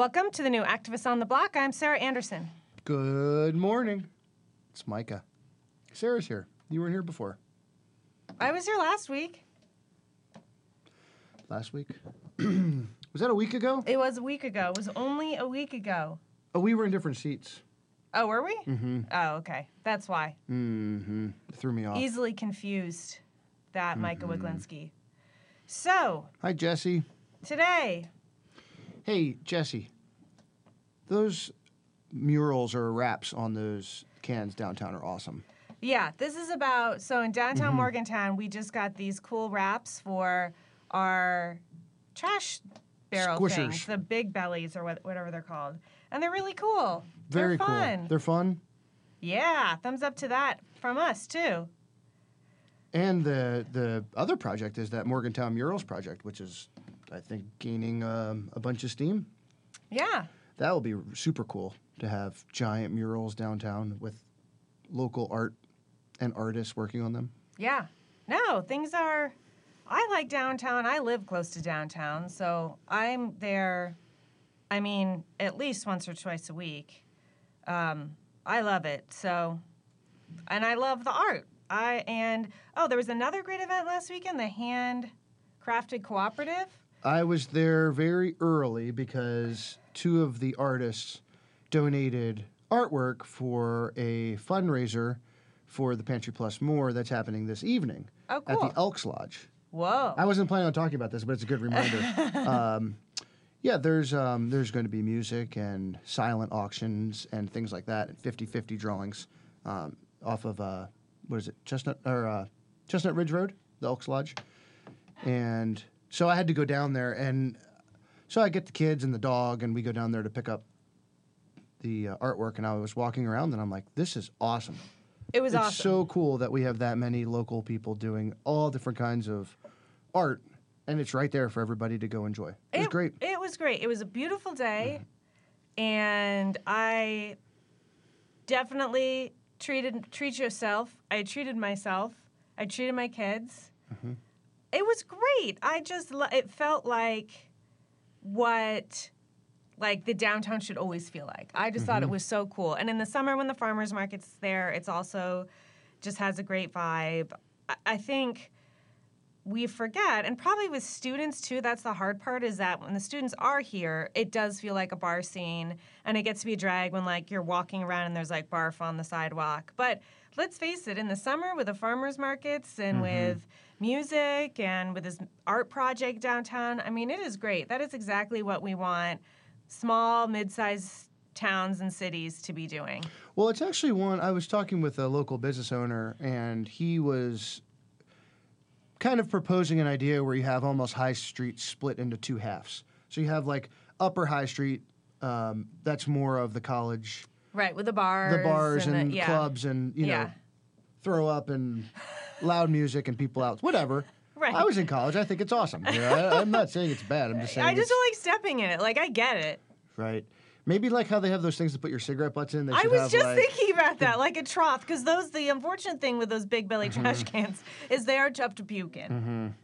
Welcome to the new Activists on the Block. I'm Sarah Anderson. Good morning. It's Micah. Sarah's here. You weren't here before. I was here last week. Last week? was that a week ago? It was a week ago. It was only a week ago. Oh, we were in different seats. Oh, were we? Mm-hmm. Oh, okay. That's why. Mm-hmm. It Threw me off. Easily confused that Micah Wiglinski. So, Hi, Jesse. today, Hey, Jesse. Those murals or wraps on those cans downtown are awesome. yeah, this is about. So, in downtown mm-hmm. Morgantown, we just got these cool wraps for our trash barrel Squishers. things, the big bellies or what, whatever they're called. And they're really cool. Very they're fun. cool. They're fun. Yeah, thumbs up to that from us too. And the the other project is that Morgantown Murals project, which is, I think, gaining um, a bunch of steam. Yeah. That will be super cool to have giant murals downtown with local art and artists working on them. Yeah. No, things are I like downtown. I live close to downtown, so I'm there I mean, at least once or twice a week. Um, I love it. So and I love the art. I and oh, there was another great event last weekend, the hand crafted cooperative. I was there very early because two of the artists donated artwork for a fundraiser for the Pantry Plus More that's happening this evening Oh, cool. at the Elks Lodge. Whoa. I wasn't planning on talking about this, but it's a good reminder. um, yeah, there's um, there's going to be music and silent auctions and things like that, and 50-50 drawings um, off of uh, what is it, Chestnut or uh, Chestnut Ridge Road, the Elks Lodge, and so I had to go down there, and so I get the kids and the dog, and we go down there to pick up the uh, artwork, and I was walking around, and I'm like, this is awesome. it was it's awesome. so cool that we have that many local people doing all different kinds of art, and it's right there for everybody to go enjoy. It was great. It was great. It was a beautiful day, and I definitely treated treat yourself. I treated myself. I treated my kids. Mm-hmm. It was great. I just it felt like what like the downtown should always feel like. I just Mm-hmm. thought it was so cool. And in the summer when the farmers market's there, it's also just has a great vibe. I, I think we forget, and probably with students too, that's the hard part is that when the students are here, it does feel like a bar scene and it gets to be a drag when like you're walking around and there's like barf on the sidewalk. But let's face it, in the summer with the farmers markets and with music and with this art project downtown, I mean, it is great. That is exactly what we want small, mid sized towns and cities to be doing. Well, it's actually one. I was talking with a local business owner, and he was kind of proposing an idea where you have almost High Street split into two halves. So you have like Upper High Street, um, that's more of the college, Right, with the bars. the bars and, the- yeah. clubs, and you know, Yeah. throw up and loud music and people out, whatever. Right. I was in college. I think it's awesome. You know, I, I'm not saying it's bad. I'm just saying I just don't like stepping in it. Like I get it. right. Maybe like how they have those things to put your cigarette butts in. They I was just like, thinking about that, like a trough, because those the unfortunate thing with those big belly Mm-hmm. trash cans is they are tough to puke in.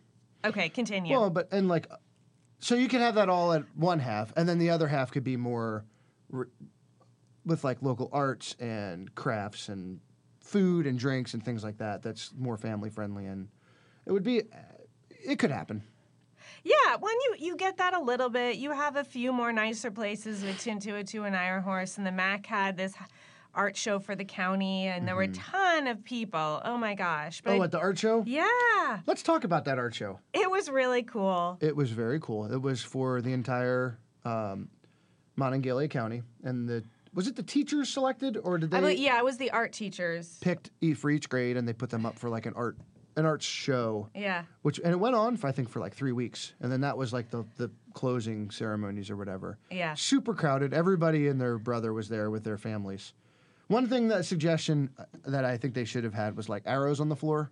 Okay, continue. Well, but and like, so you can have that all at one half, and then the other half could be more re- with like local arts and crafts and food and drinks and things like that. That's more family friendly, and it would be, it could happen. yeah, when you you get that a little bit, you have a few more nicer places with Tin 202 and Iron Horse, and the Mac had this art show for the county, and there were a ton of people. Oh my gosh! But Mm-hmm. oh, at the art show. yeah, Let's talk about that art show. it was really cool. It was very cool. It was for the entire um, Monongalia County, and the was it the teachers selected or did I they believe, yeah, it was the art teachers. picked e for each grade and they put them up for like an art an art show. Yeah. which and it went on for I think for like three weeks, and then that was like the the closing ceremonies or whatever. Yeah. super crowded. Everybody and their brother was there with their families. One thing that suggestion uh, that I think they should have had was like arrows on the floor,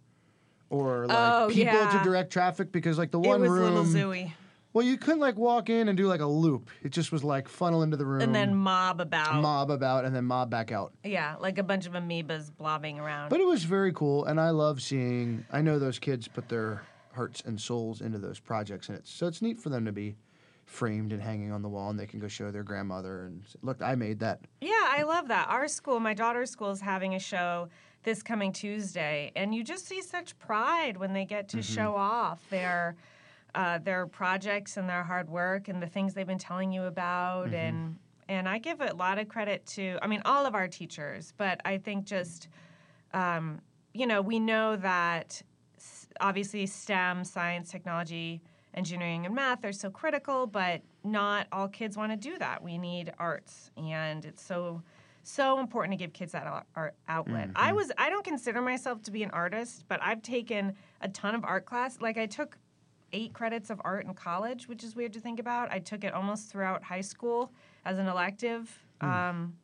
or like Oh, people yeah. to direct traffic because like the It one was room. Well, you couldn't like walk in and do like a loop. It just was like funnel into the room, And then mob about. mob about, and then mob back out. Yeah, like a bunch of amoebas blobbing around. But it was very cool, and I love seeing. I know those kids put their hearts and souls into those projects, and it's so it's neat for them to be framed and hanging on the wall, and they can go show their grandmother and say, look, I made that. Yeah, I love that. Our school, my daughter's school, is having a show this coming Tuesday, and you just see such pride when they get to mm-hmm. show off their uh, their projects and their hard work and the things they've been telling you about and and I give a lot of credit to I mean all of our teachers, but I think just um, you know we know that obviously STEM, science, technology, engineering, and math are so critical, but not all kids want to do that. We need arts, and it's so so important to give kids that art outlet. I was I don't consider myself to be an artist, but I've taken a ton of art class. Like I took eight credits of art in college, which is weird to think about. I took it almost throughout high school as an elective. Um,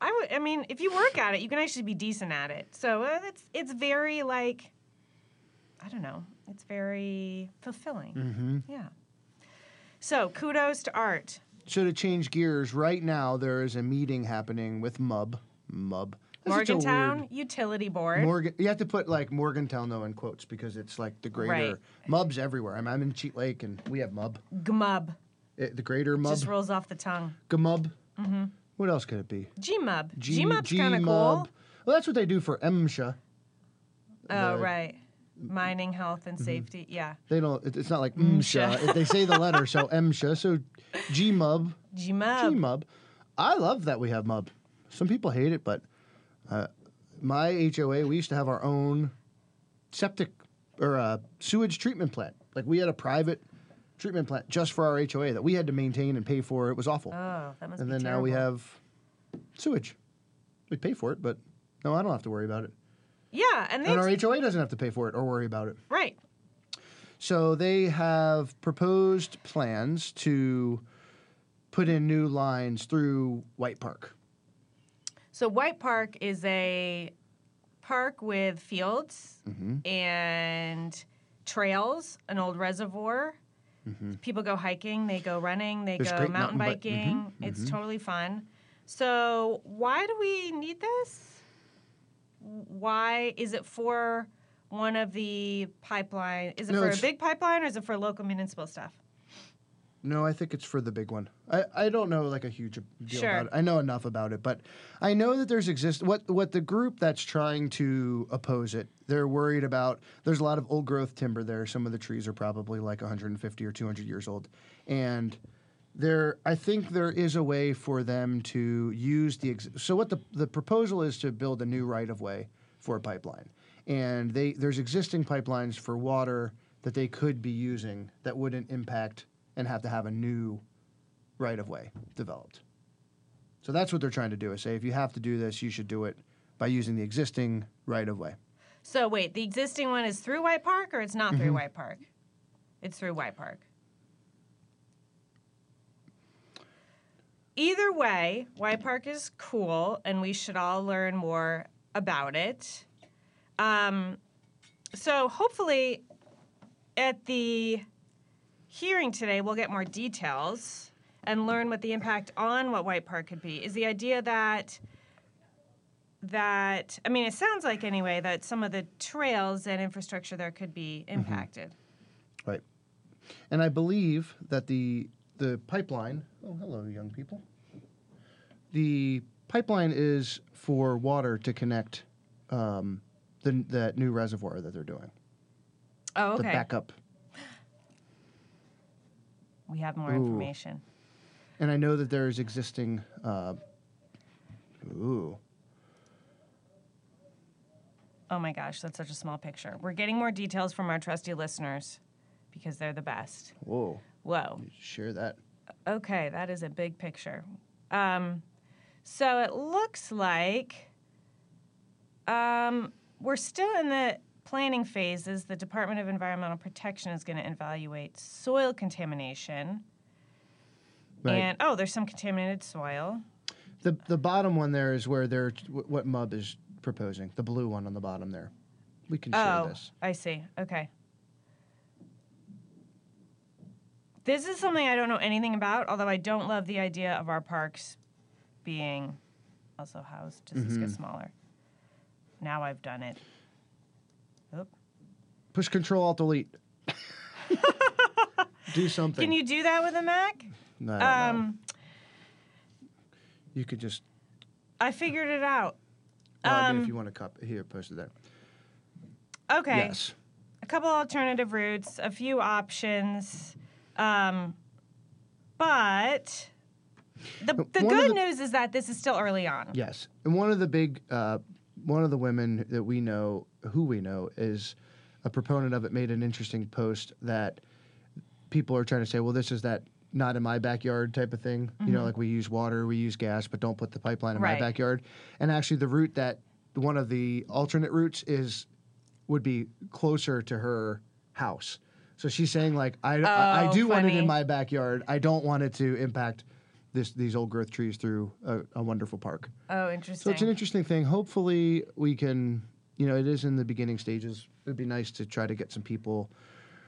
I would. I mean, if you work at it, you can actually be decent at it. So uh, it's it's very like, I don't know. It's very fulfilling. Mm-hmm. Yeah. So kudos to art. So to change gears, right now there is a meeting happening with MUB. MUB. That's Morgantown weird- Utility Board. Morgan. You have to put like Morgantown though in quotes because it's like the greater Right. MUB's everywhere. I'm, I'm in Cheat Lake and we have MUB. GMUB. Eh, the greater MUB. Just rolls off the tongue. GMUB. Mm-hmm. What else could it be? GMUB. G- GMUB's kind of cool. Well, that's what they do for MSHA. Oh, The- right. Mining, health, Mm-hmm. and safety. Yeah. They don't. it- It's not like MSHA. MSHA. They say the letter, so MSHA. So GMUB. GMUB. GMUB. I love that we have MUB. Some people hate it, but uh, my HOA, we used to have our own septic or uh, sewage treatment plant. Like we had a private treatment plant just for our HOA that we had to maintain and pay for. It was awful. Oh, that must and be then terrible. now we have sewage. We pay for it, but no, I don't have to worry about it. Yeah, and they And our HOA doesn't have to pay for it or worry about it. right. So they have proposed plans to put in new lines through White Park. So White Park is a park with fields Mm-hmm. and trails, an old reservoir. People go hiking, they go running, they Mm-hmm. There's go mountain mountain bi- mm-hmm, biking. It's totally fun. So why do we need this? Why is it for one of the pipeline? Is it No, for a big pipeline or is it for local municipal stuff? No, I think it's for the big one. I, I don't know like a huge deal Sure. about it. I know enough about it, but I know that there's exist what what the group that's trying to oppose it. They're worried about. There's a lot of old growth timber there. Some of the trees are probably like 150 or 200 years old, and there I think there is a way for them to use the. Ex- so what the the proposal is to build a new right of way for a pipeline, and they there's existing pipelines for water that they could be using that wouldn't impact and have to have a new right of way developed. So that's what they're trying to do is say if you have to do this, you should do it by using the existing right of way. So wait, the existing one is through White Park or it's not Mm-hmm. through White Park? It's through White Park. Either way, White Park is cool and we should all learn more about it. Um, so hopefully at the hearing today we'll get more details and learn what the impact on what White Park could be. Is the idea that that I mean, it sounds like anyway that some of the trails and infrastructure there could be impacted. Right. And I believe that the the pipeline. Oh, hello, young people. The pipeline is for water to connect um, the that new reservoir that they're doing. Oh, okay. The backup. We have more Ooh. information. And I know that there's existing. Uh, ooh. Oh my gosh, that's such a small picture. We're getting more details from our trusty listeners because they're the best. Whoa. Whoa. Share that. Okay, that is a big picture. Um, so it looks like um, we're still in the planning phases. The Department of Environmental Protection is going to evaluate soil contamination. Right. And oh, there's some contaminated soil. The the bottom one there is where they're what MUB is proposing. The blue one on the bottom there. We can share Oh, this. I see. Okay. This is something I don't know anything about, although I don't love the idea of our parks being also housed. This Mm-hmm. get smaller? Now I've done it. Push Control Alt Delete. do something. Can you do that with a Mac? No. Um, You could just. I figured it out. Well, I mean, Um, if you want to copy here, post it there. Okay. Yes. a couple alternative routes, a few options. Um, but the, the One good the- news is that this is still early on. Yes, and one of the big, uh, one of the women that we know, who we know, is a proponent of it. Made an interesting post that people are trying to say, well, this is that not in my backyard type of thing. You know, like we use water, we use gas, but don't put the pipeline in Mm-hmm. Right. my backyard. And actually, the route that one of the alternate routes is would be closer to her house. So she's saying like, I, I, I Oh, do want it in my backyard. I don't want it to impact this these old growth trees through a, a wonderful park. Oh, interesting. So it's an interesting thing. Hopefully, we can. You know, it is in the beginning stages. It'd be nice to try to get some people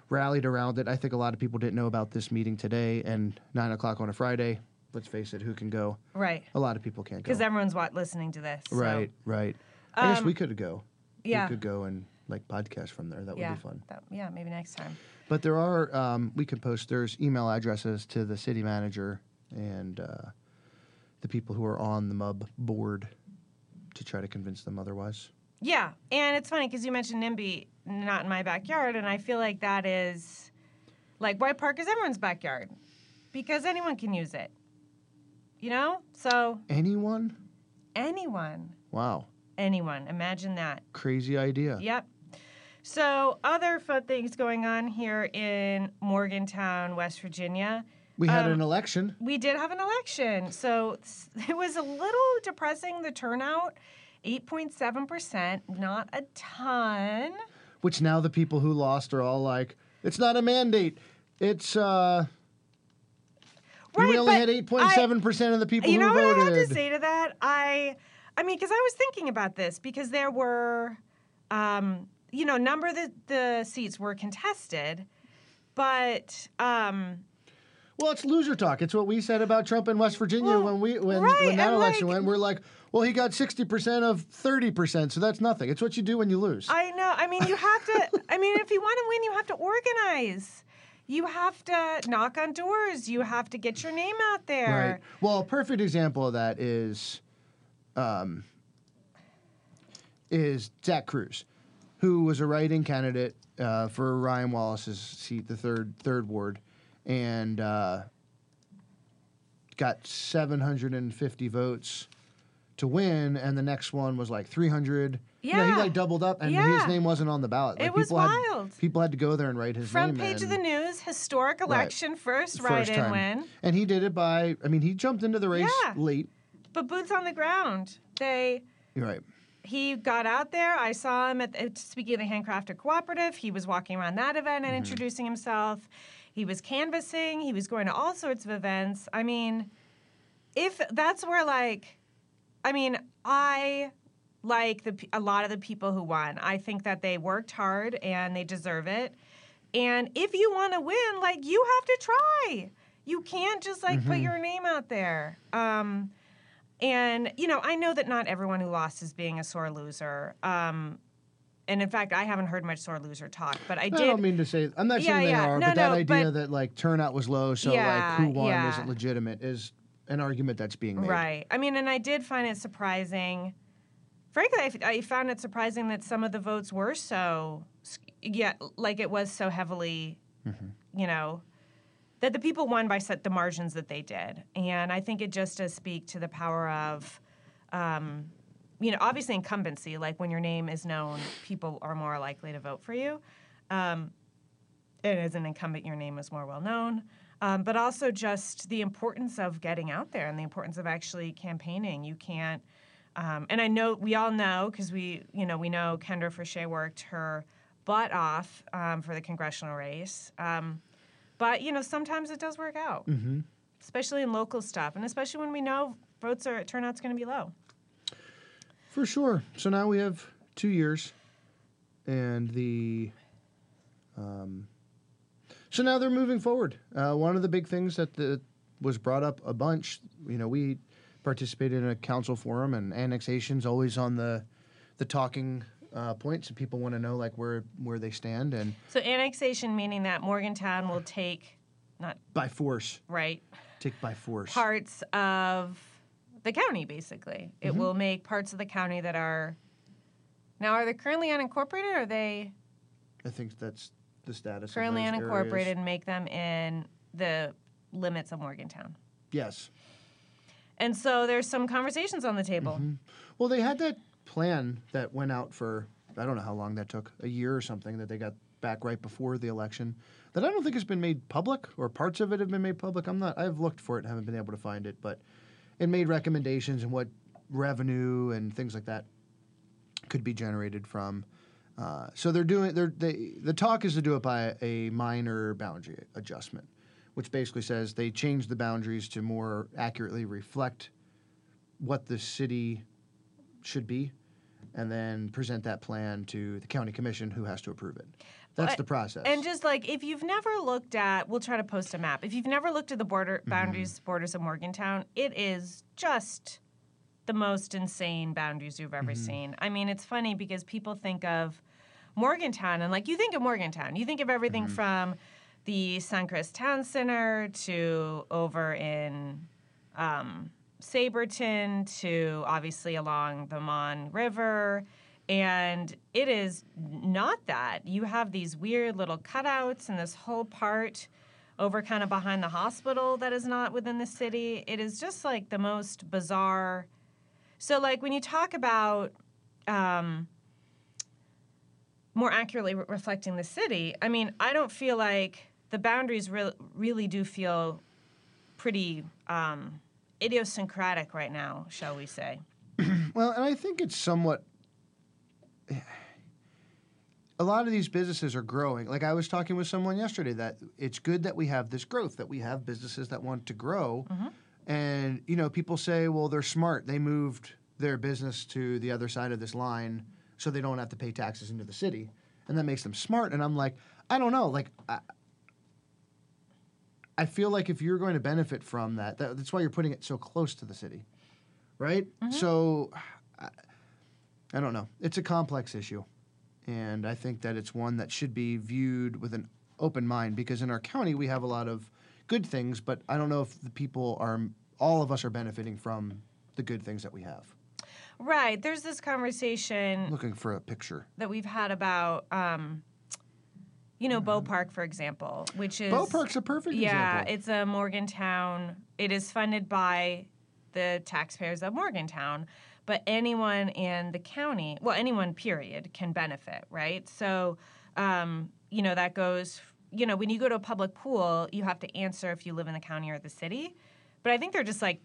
rallied around it. I think a lot of people didn't know about this meeting today and nine o'clock on a Friday. Let's face it, who can go? right. A lot of people can't go. Because everyone's what, listening to this. so- right, right. I guess Um, we could go. Yeah. we could go and like podcast from there. That would yeah. be fun. That- yeah, maybe next time. But there are um, we can post. There's email addresses to the city manager and uh, the people who are on the MUB board to try to convince them otherwise. Yeah, and it's funny because you mentioned NIMBY, not in my backyard, and I feel like that is like White Park is everyone's backyard because anyone can use it. You know, so Anyone? anyone, Wow, anyone, imagine that. crazy idea. Yep. So other fun things going on here in Morgantown, West Virginia. We had Um, an election. We did have an election, so it was a little depressing. The turnout, eight point seven percent, not a ton. which now the people who lost are all like, it's not a mandate. It's uh, Right, we only had eight point seven percent of the people You who know what I have to say to that? I, I mean, because I was thinking about this because there were, um, you know, a number of the, the seats were contested, but um, Well, it's loser talk. It's what we said about Trump in West Virginia Well, when we when, right, when that election like- went. We're like, well, he got sixty percent of thirty percent, so that's nothing. It's what you do when you lose. I know. I mean, you have to. I mean, if you want to win, you have to organize. You have to knock on doors. You have to get your name out there. Right. Well, a perfect example of that is, um, is Zach Cruz, who was a write-in candidate uh, for Ryan Wallace's seat, the third third ward, and uh, got 750 votes to win, and the next one was like 300. You know, he like doubled up, and Yeah. his name wasn't on the ballot. Like, It was people had- wild. people had to go there and write his Front name. Front page of the news, historic election, first, First write-in win. And he did it by, I mean, he jumped into the race Yeah. late. But boots on the ground. They You're right. he got out there. I saw him at at- speaking of the Handcrafted Cooperative. He was walking around that event and mm-hmm. introducing himself. He was canvassing. He was going to all sorts of events. I mean, if that's where like, I mean, I like the a lot of the people who won. I think that they worked hard and they deserve it. And if you want to win, like you have to try. You can't just like put your name out there. Um, and you know, I know that not everyone who lost is being a sore loser. Um, and in fact, I haven't heard much sore loser talk, but I I did. don't mean to say. I'm not Yeah, saying they yeah. are, No, but that idea but- that like turnout was low, so Yeah, like who won yeah. isn't legitimate is an argument that's being made. Right. I mean, and I did find it surprising. Frankly, I, f- I found it surprising that some of the votes were so, yeah, like it was so heavily, you know, that the people won by set the margins that they did, and I think it just does speak to the power of, um, you know, obviously incumbency. Like when your name is known, people are more likely to vote for you. Um, and as an incumbent, your name is more well known. Um, but also just the importance of getting out there and the importance of actually campaigning. You can't, um, and I know we all know because we, you know, we know Kendra Fershee worked her butt off um, for the congressional race. Um, but you know, sometimes it does work out, mm-hmm. especially in local stuff, and especially when we know votes are turnout's going to be low. For sure. So now we have two years, and the. Um, so now they're moving forward. Uh, one of the big things that the, was brought up a bunch, you know, we participated in a council forum, and annexation's always on the, the talking uh, points, and people want to know like where where they stand, and So annexation meaning that Morgantown will take not by force. right Take by force. parts of the county. Basically, it will make parts of the county that are now are they currently unincorporated? Or are they I think that's the status. currently of those unincorporated areas. and make them in the limits of Morgantown? Yes. And so there's some conversations on the table. Mm-hmm. Well, they had that plan that went out for I don't know how long that took, a year or something that they got back right before the election. That I don't think has been made public, or parts of it have been made public. I'm not. I've looked for it, and haven't been able to find it, but it made recommendations and what revenue and things like that could be generated from. Uh, so they're doing. They're, they the talk is to do it by a minor boundary adjustment, which basically says they change the boundaries to more accurately reflect what the city should be, and then present that plan to the county commission, who has to approve it. That's the process. And just like if you've never looked at, we'll try to post a map. If you've never looked at the border Mm-hmm. boundaries, borders of Morgantown, it is just the most insane boundaries you've ever Mm-hmm. seen. I mean, it's funny because people think of Morgantown and like you think of Morgantown, you think of everything Mm-hmm. from the Suncrest Town Center to over in um, Sabraton to obviously along the Mon River. And it is not that. You have these weird little cutouts and this whole part over kind of behind the hospital that is not within the city. It is just like the most bizarre. So, like, when you talk about um, more accurately re- reflecting the city, I mean, I don't feel like the boundaries re- really do feel pretty um, idiosyncratic right now, shall we say. Well, and I think it's somewhat. A lot of these businesses are growing. Like I was talking with someone yesterday that it's good that we have this growth, that we have businesses that want to grow. And, you know, people say, well, they're smart. They moved their business to the other side of this line so they don't have to pay taxes into the city. And that makes them smart. And I'm like, I don't know. Like, I, I feel like if you're going to benefit from that, that, that's why you're putting it so close to the city right? Mm-hmm. So I, I don't know. It's a complex issue, and I think that it's one that should be viewed with an open mind because in our county we have a lot of good things, but I don't know if the people are all of us are benefiting from the good things that we have. Right. There's this conversation Looking for a picture. that we've had about, um, you know, BOPARC, for example, which is BOPARC's a perfect yeah, example. it's a Morgantown. It is funded by the taxpayers of Morgantown, but anyone in the county, well, anyone period, can benefit, right? So, um, you know, that goes. You know, when you go to a public pool, you have to answer if you live in the county or the city. But I think they're just like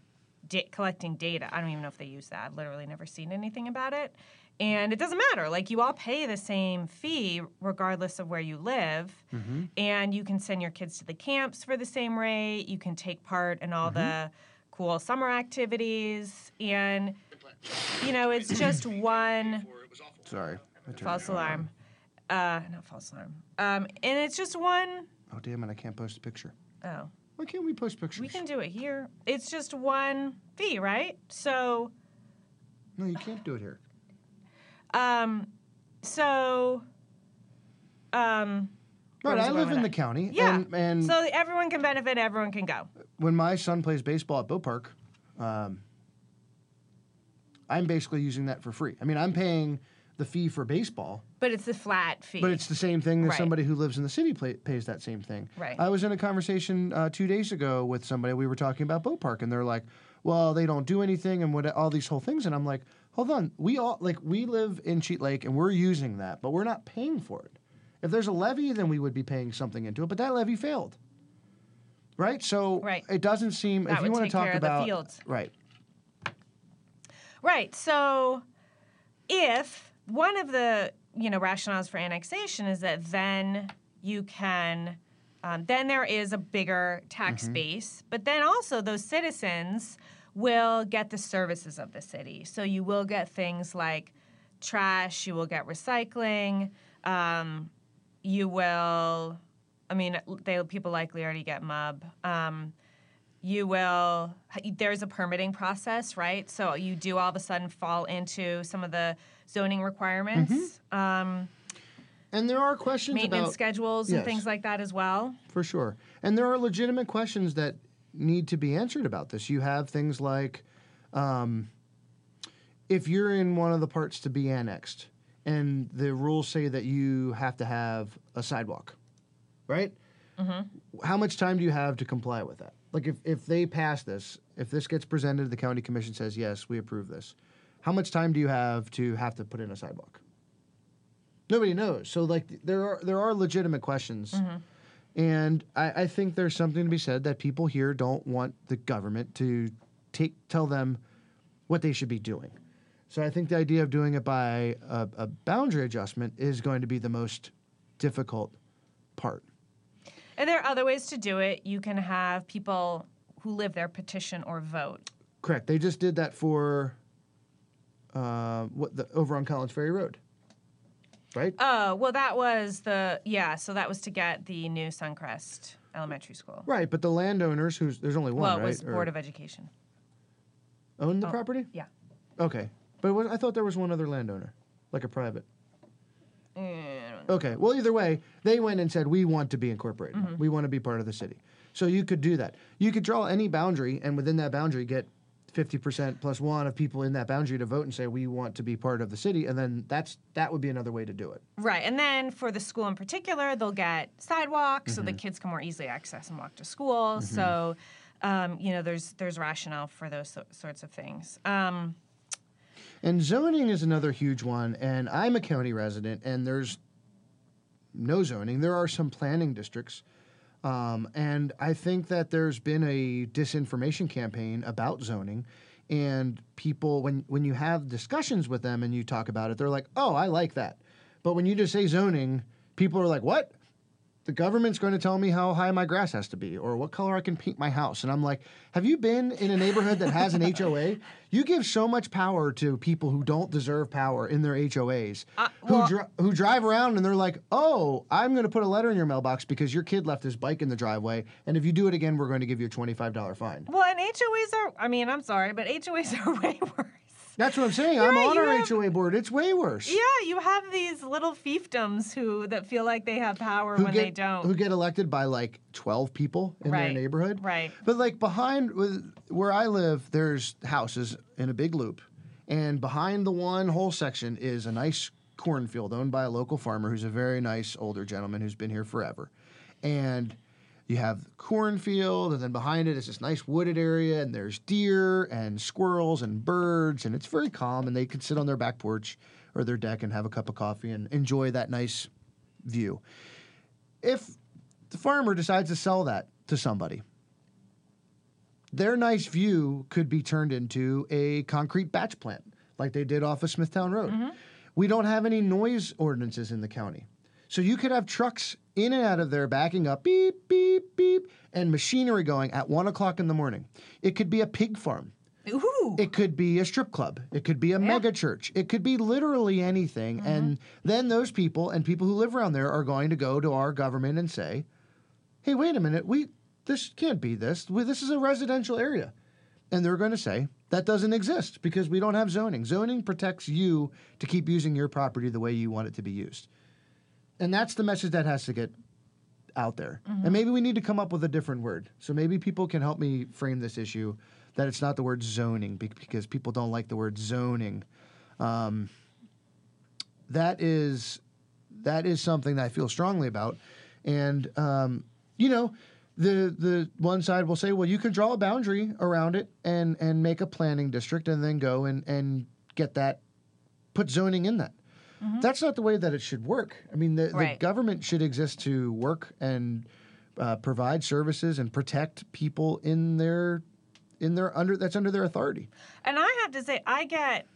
da- collecting data. I don't even know if they use that. I've literally never seen anything about it. And it doesn't matter. Like you all pay the same fee regardless of where you live. And you can send your kids to the camps for the same rate. You can take part in all the cool summer activities. And, you know, it's just one Sorry. False alarm. Uh, not false alarm. Um, and it's just one Oh damn it! I can't post a picture. oh Why can't we post pictures? We can do it here. It's just one fee, right? So, No, you can't do it here. um, so, um, Right, I live in the county, yeah. and, and so everyone can benefit. Everyone can go. when my son plays baseball at BOPARC, um, I'm basically using that for free. I mean, I'm paying the fee for baseball, But it's a flat fee. but it's the same thing that Right. somebody who lives in the city play, pays that same thing. Right. I was in a conversation uh, two days ago with somebody. We were talking about BOPARC, and they're like, "Well, they don't do anything, and what all these whole things." And I'm like, "Hold on, we all like we live in Cheat Lake, and we're using that, but we're not paying for it. If there's a levy, then we would be paying something into it, but that levy failed." Right, so Right. it doesn't seem. That if you want to talk the about fields. right, Right. So if one of the you know rationales for annexation is that then you can um, then there is a bigger tax base, but then also those citizens will get the services of the city. So you will get things like trash, you will get recycling, um, you will. I mean, they people likely already get MUB. Um, you will there's a permitting process right so you do all of a sudden fall into some of the zoning requirements um, And there are questions maintenance about schedules and Yes. things like that as well. for sure. And there are legitimate questions that need to be answered about this. You have things like um, if you're in one of the parts to be annexed and the rules say that you have to have a sidewalk, right? How much time do you have to comply with that? Like if, if they pass this, if this gets presented, the county commission says, yes, we approve this. How much time do you have to have to put in a sidewalk? Nobody knows. So like there are there are legitimate questions. Mm-hmm. And I, I think there's something to be said that people here don't want the government to take tell them what they should be doing. So I think the idea of doing it by a, a boundary adjustment is going to be the most difficult part. And there are other ways to do it. You can have people who live there petition or vote. Correct. They just did that for uh, what the over on Collins Ferry Road, right? Oh, well, that was the, yeah, so that was to get the new Suncrest Elementary School. right. But the landowners, who's there's only one, well, it right? was Or Board of Education. own the oh. property. Yeah. Okay, but it was, I thought there was one other landowner, like a private. Mm, Okay. Well, either way, they went and said we want to be incorporated. Mm-hmm. We want to be part of the city. So you could do that. You could draw any boundary, and within that boundary, get fifty percent plus one of people in that boundary to vote and say we want to be part of the city, and then that's that would be another way to do it. Right. And then for the school in particular, they'll get sidewalks so the Mm-hmm. kids can more easily access and walk to school. So, um, you know, there's there's rationale for those so- sorts of things. Um, And zoning is another huge one. And I'm a county resident, and there's no zoning. There are some planning districts. Um, and I think that there's been a disinformation campaign about zoning. And people, when, when you have discussions with them and you talk about it, they're like, oh, I like that. But when you just say zoning, people are like, what? The government's going to tell me how high my grass has to be or what color I can paint my house. And I'm like, have you been in a neighborhood that has an HOA? You give so much power to people who don't deserve power in their HOAs, Uh, well- who, dri- who drive around and they're like, oh, I'm going to put a letter in your mailbox because your kid left his bike in the driveway. And if you do it again, we're going to give you a $25 fine. well, and HOAs are, I mean, I'm sorry, but HOAs are way worse. That's what I'm saying. I'm on our have- HOA board. It's way worse. Yeah, you have these little fiefdoms who that feel like they have power who when get, they don't. Who get elected by like 12 people in their neighborhood. right. But like behind where I live, there's houses in a big loop. And behind the one whole section is a nice cornfield owned by a local farmer who's a very nice older gentleman who's been here forever. And you have the cornfield, and then behind it is this nice wooded area, and there's deer and squirrels and birds, and it's very calm. And they can sit on their back porch or their deck and have a cup of coffee and enjoy that nice view. If the farmer decides to sell that to somebody, their nice view could be turned into a concrete batch plant like they did off of Smithtown Road. Mm-hmm. We don't have any noise ordinances in the county. So you could have trucks in and out of there backing up, beep, beep, beep, and machinery going at one o'clock in the morning. It could be a pig farm. Ooh. It could be a strip club. It could be a mega church. It could be literally anything. Mm-hmm. And then those people and people who live around there are going to go to our government and say, "Hey, wait a minute. We this can't be this. We, this is a residential area." And they're going to say, "That doesn't exist because we don't have zoning. Zoning protects you to keep using your property the way you want it to be used." And that's the message that has to get out there. And maybe we need to come up with a different word. So maybe people can help me frame this issue that it's not the word zoning because people don't like the word zoning. Um, that is that is something that I feel strongly about. And um, you know, the the one side will say, well, you can draw a boundary around it and and make a planning district and then go and and get that put zoning in that. That's not the way that it should work. I mean, the, the government should exist to work and uh, provide services and protect people in their in their under that's under their authority. And I have to say, I get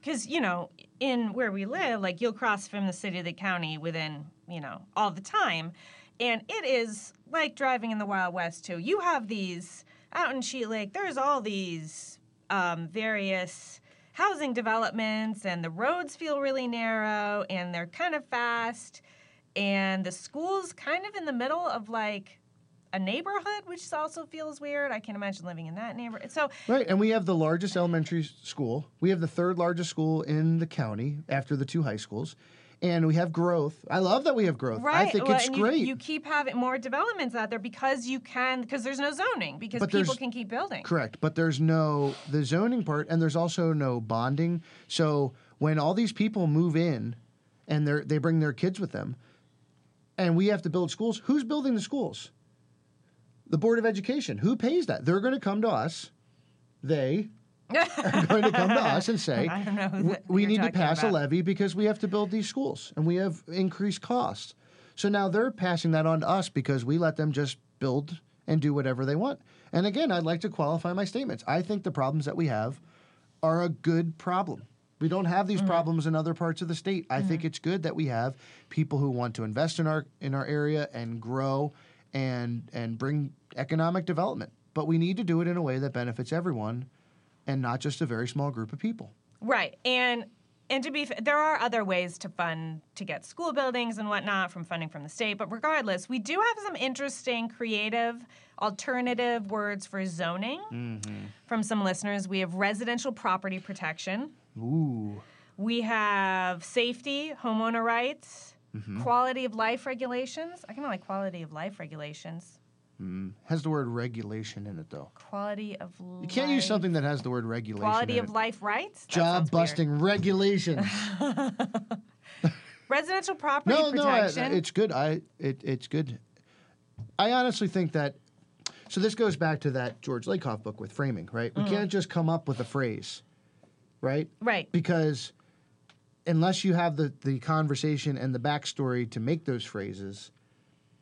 because you know, in where we live, like you'll cross from the city to the county within you know all the time, and it is like driving in the Wild West too. You have these out in Cheat Lake. There's all these um, various housing developments, and the roads feel really narrow, and they're kind of fast, and the school's kind of in the middle of like. A neighborhood, which also feels weird. I can't imagine living in that neighborhood. So Right, and we have the largest elementary school. We have the third largest school in the county after the two high schools, and we have growth. I love that we have growth. Right. I think Well, it's you- great. You, keep having more developments out there because you can, because there's no zoning, because But people can keep building. Correct, but there's no the zoning part, and there's also no bonding. So when all these people move in, and they they bring their kids with them, and we have to build schools, who's building the schools? The Board of Education. Who pays that? They're going to come to us. They are going to come to us and say, I don't know who we need to pass a levy because we have to build these schools and we have increased costs. So now they're passing that on to us because we let them just build and do whatever they want. And again, I'd like to qualify my statements. I think the problems that we have are a good problem. We don't have these mm-hmm. problems in other parts of the state. I think mm-hmm. it's good that we have people who want to invest in our in our area and grow and and bring economic development. But we need to do it in a way that benefits everyone and not just a very small group of people. Right. And and to be f- there are other ways to fund to get school buildings and whatnot from funding from the state, but regardless, we do have some interesting creative alternative words for zoning Mm-hmm. from some listeners. We have residential property protection. Ooh. We have safety, homeowner rights, Mm-hmm. quality of life regulations. I kind of like quality of life regulations. Mm-hmm. Has the word regulation in it though. Quality of life. You can't use something that has the word regulation. Quality of it. life rights. That Job sounds weird. busting regulations. Residential property no, no, I, it's good. I it, it's good. I honestly think that. So this goes back to that George Lakoff book with framing, right? We mm-hmm. can't just come up with a phrase, right? right. Because unless you have the the conversation and the backstory to make those phrases,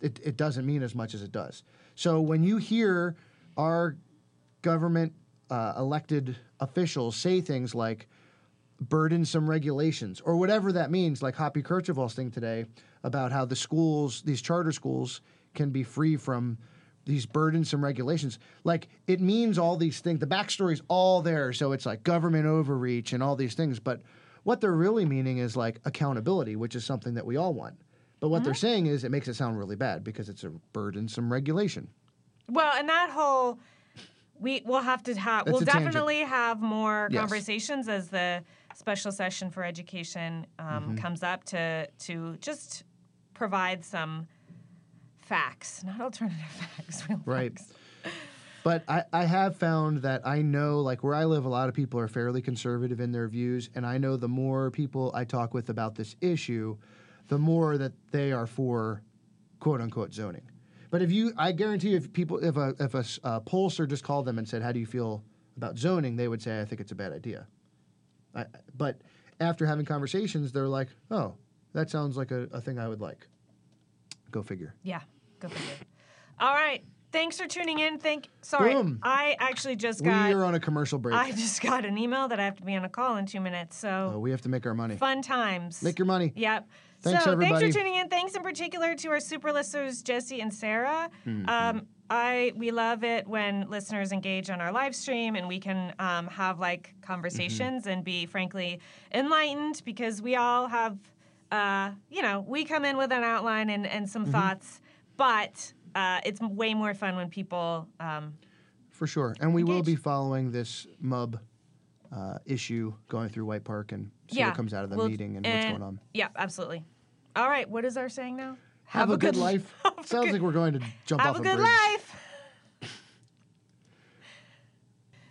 it it doesn't mean as much as it does. So when you hear our government uh, elected officials say things like burdensome regulations or whatever that means, like Hoppy Kercheval's thing today about how the schools, these charter schools, can be free from these burdensome regulations. Like it means all these things. The backstory's all there, so it's like government overreach and all these things. But what they're really meaning is like accountability, which is something that we all want. But what they're saying is it makes it sound really bad because it's a burdensome regulation. Well, and that whole we will have to have That's we'll a tangent. definitely have more Yes. conversations as the special session for education um, Mm-hmm. comes up to to just provide some facts, not alternative facts, real Right. facts. But I, I have found that I know, like where I live, a lot of people are fairly conservative in their views. And I know the more people I talk with about this issue, the more that they are for quote unquote zoning. But if you, I guarantee you, if people, if a, if a uh, pollster just called them and said, How do you feel about zoning? they would say, I think it's a bad idea. I, but after having conversations, they're like, Oh, that sounds like a, a thing I would like. Go figure. Yeah, go figure. All right. Thanks for tuning in. Thank. Sorry, Boom. I actually just We got. are on a commercial break. I just got an email that I have to be on a call in two minutes. Uh, So we have to make our money. fun times. Make your money. Yep. Thanks, so everybody. thanks for tuning in. Thanks in particular to our super listeners, Jesse and Sarah. Mm-hmm. Um, I we love it when listeners engage on our live stream and we can um, have like conversations Mm-hmm. and be frankly enlightened because we all have, uh, you know, we come in with an outline and, and Mm-hmm. some thoughts, but uh, it's way more fun when people. Um, For sure. And we will be following this MUB uh, issue going through White Park and see yeah, what comes out of the we'll- meeting and, what's going on. Yeah, absolutely. All right, what is our saying now? Have, a, good, life. have Sounds good- like we're going to jump Have off a. Have a good bridge. life.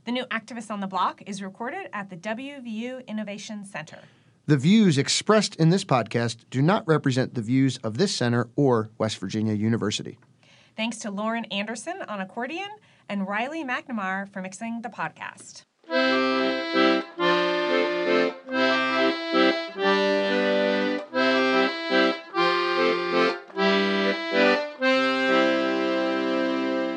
The new Activist on the Block is recorded at the WVU Innovation Center. The views expressed in this podcast do not represent the views of this center or West Virginia University. Thanks to Lauren Anderson on accordion and Riley McNamara for mixing the podcast.